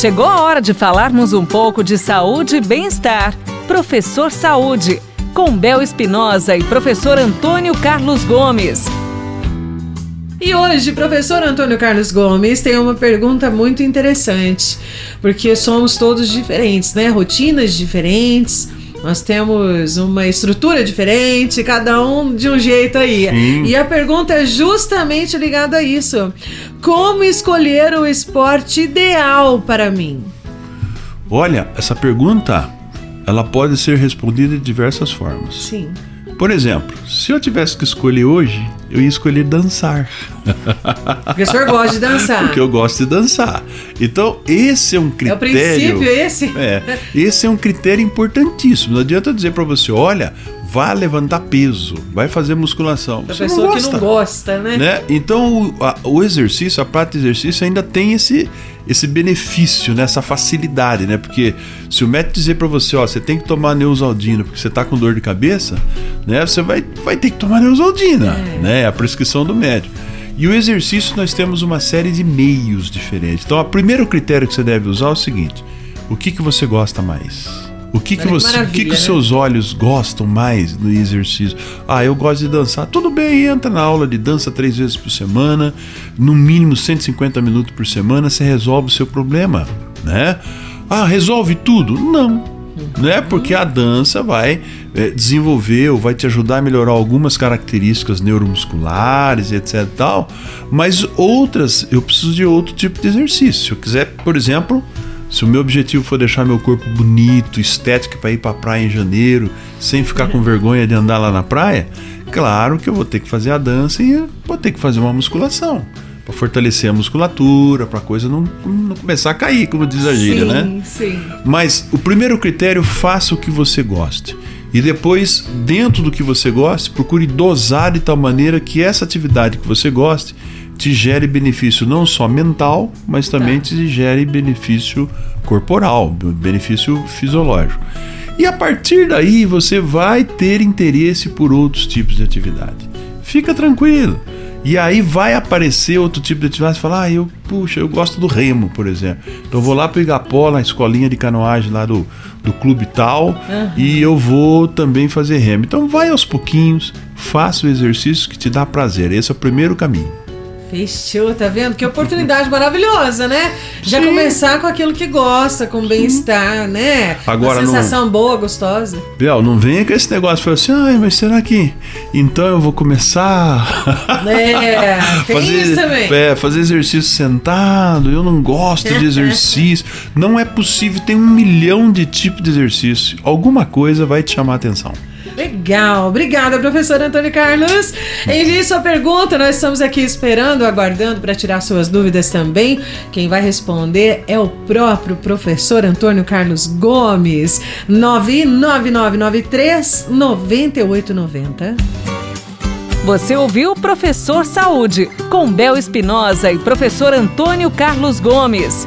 Chegou a hora de falarmos um pouco de saúde e bem-estar. Professor Saúde, com Bel Espinosa e professor Antônio Carlos Gomes. E hoje, professor Antônio Carlos Gomes tem uma pergunta muito interessante, porque somos todos diferentes, né? Rotinas diferentes. Nós temos uma estrutura diferente, cada um de um jeito aí. Sim. E a pergunta é justamente ligada a isso. Como escolher o esporte ideal para mim? Olha, essa pergunta ela pode ser respondida de diversas formas. Sim. Por exemplo, se eu tivesse que escolher hoje, eu ia escolher dançar. Porque o senhor gosta de dançar. Porque eu gosto de dançar. Então, esse é um critério. É o princípio esse? É. Esse é um critério importantíssimo. Não adianta dizer para você, olha, vá levantar peso, vai fazer musculação. A pessoa não que não gosta, né? né? Então, o, a, o exercício, a prática de exercício ainda tem esse esse benefício, né? essa facilidade, né? Porque se o médico dizer para você, ó, você tem que tomar Neusaldina porque você tá com dor de cabeça, né? Você vai, vai ter que tomar Neusaldina, é. né? É a prescrição do médico. E o exercício nós temos uma série de meios diferentes. Então, o primeiro critério que você deve usar é o seguinte: o que que você gosta mais? O que que, você, o que, que os né? seus olhos gostam mais no exercício? Ah, eu gosto de dançar. Tudo bem, entra na aula de dança três vezes por semana, no mínimo 150 minutos por semana, você resolve o seu problema, né? Ah, resolve tudo? Não, né? Porque a dança vai é, desenvolver ou vai te ajudar a melhorar algumas características neuromusculares, etc. Tal, mas outras eu preciso de outro tipo de exercício. Se eu quiser, por exemplo, se o meu objetivo for deixar meu corpo bonito, estético para ir para a praia em janeiro, sem ficar com vergonha de andar lá na praia, claro que eu vou ter que fazer a dança e vou ter que fazer uma musculação para fortalecer a musculatura, para a coisa não, não, começar a cair, como diz a gíria, sim, né? Sim. Mas o primeiro critério, faça o que você goste. E depois, dentro do que você goste, procure dosar de tal maneira que essa atividade que você goste te gere benefício não só mental, mas também tá. te gere benefício corporal, benefício fisiológico. E a partir daí você vai ter interesse por outros tipos de atividade. Fica tranquilo. E aí vai aparecer outro tipo de atividade. Você fala, ah, eu, puxa, eu gosto do remo, por exemplo. Então eu vou lá para Igapó, na escolinha de canoagem lá do, do clube tal, uhum. e eu vou também fazer remo. Então vai aos pouquinhos, faça o exercício que te dá prazer. Esse é o primeiro caminho. Fechou, tá vendo? Que oportunidade maravilhosa, né? Já Sim. começar com aquilo que gosta, com bem-estar, né? Agora, Uma sensação não... boa, gostosa. Biel, não venha com esse negócio, fala assim, ai, mas será que então eu vou começar é, fazer, isso também. É, fazer exercício sentado, eu não gosto de exercício. não é possível, tem um milhão de tipos de exercício. Alguma coisa vai te chamar a atenção. Legal, obrigada, professor Antônio Carlos. Envie sua pergunta, nós estamos aqui esperando, aguardando para tirar suas dúvidas também. Quem vai responder é o próprio professor Antônio Carlos Gomes, 99993 9890. Você ouviu Professor Saúde, com Bel Espinosa e professor Antônio Carlos Gomes.